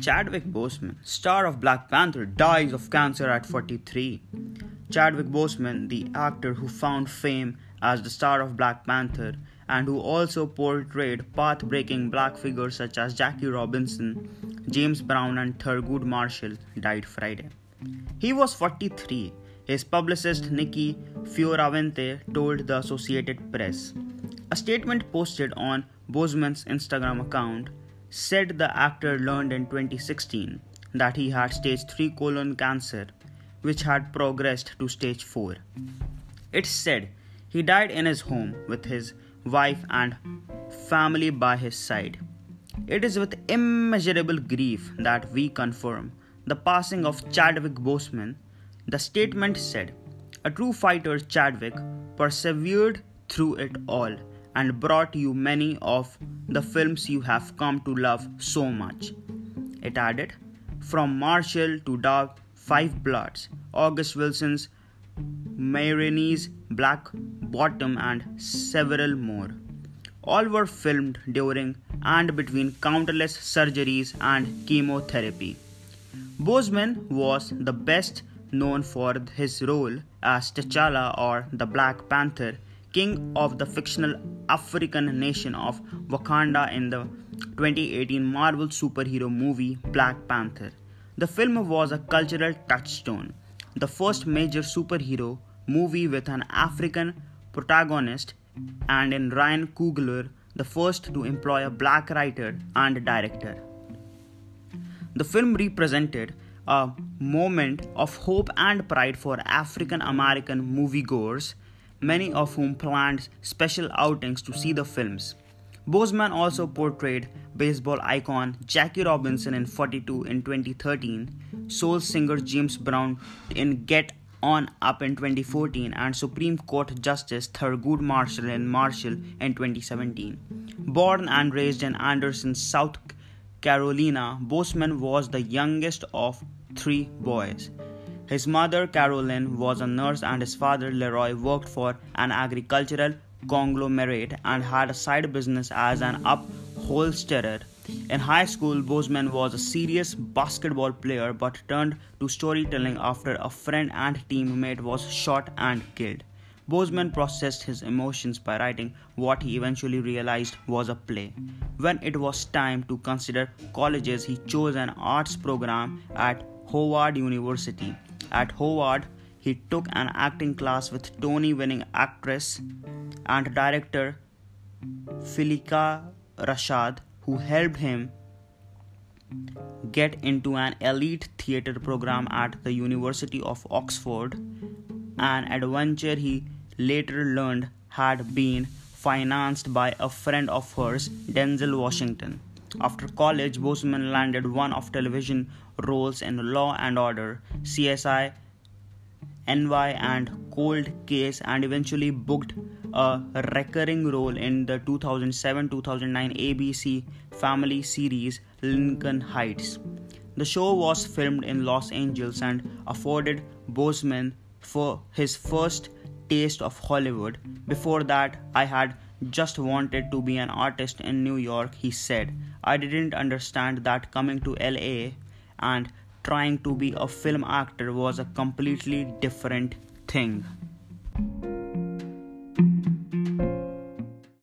Chadwick Boseman, star of Black Panther, dies of cancer at 43. Chadwick Boseman, the actor who found fame as the star of Black Panther and who also portrayed path breaking black figures such as Jackie Robinson, James Brown, and Thurgood Marshall, died Friday. He was 43. His publicist Nicki Fioravante told the Associated Press. A statement posted on Boseman's Instagram account said the actor learned in 2016 that he had stage 3 colon cancer, which had progressed to stage 4. It said he died in his home with his wife and family by his side. It is with immeasurable grief that we confirm the passing of Chadwick Boseman. The statement said, A true fighter, Chadwick, persevered through it all and brought you many of the films you have come to love so much. It added, From Marshall to Da 5 Bloods, August Wilson's Ma Rainey's Black Bottom, and several more. All were filmed during and between countless surgeries and chemotherapy. Boseman was the best known for his role as T'Challa or the Black Panther, king of the fictional African nation of Wakanda in the 2018 Marvel superhero movie Black Panther. The film was a cultural touchstone, the first major superhero movie with an African protagonist, and in Ryan Coogler, the first to employ a black writer and director. The film represented a moment of hope and pride for African American moviegoers, many of whom planned special outings to see the films. Boseman also portrayed baseball icon Jackie Robinson in 42 in 2013, soul singer James Brown in Get On Up in 2014, and Supreme Court Justice Thurgood Marshall in Marshall in 2017. Born and raised in Anderson, South Carolina, Boseman was the youngest of three boys. His mother, Carolyn, was a nurse, and his father, Leroy, worked for an agricultural conglomerate and had a side business as an upholsterer. In high school, Boseman was a serious basketball player but turned to storytelling after a friend and teammate was shot and killed. Boseman processed his emotions by writing what he eventually realized was a play. When it was time to consider colleges, he chose an arts program at Howard University. At Howard, he took an acting class with Tony winning actress and director Phylicia Rashad, who helped him get into an elite theatre program at the University of Oxford, an adventure he later learned had been financed by a friend of hers, Denzel Washington. After college, Boseman landed one of television roles in Law and Order, CSI, NY, and Cold Case, and eventually booked a recurring role in the 2007 2009 ABC family series Lincoln Heights. The show was filmed in Los Angeles and afforded Boseman for his first taste of Hollywood. Before that, I had just wanted to be an artist in New York, he said. I didn't understand that coming to LA and trying to be a film actor was a completely different thing.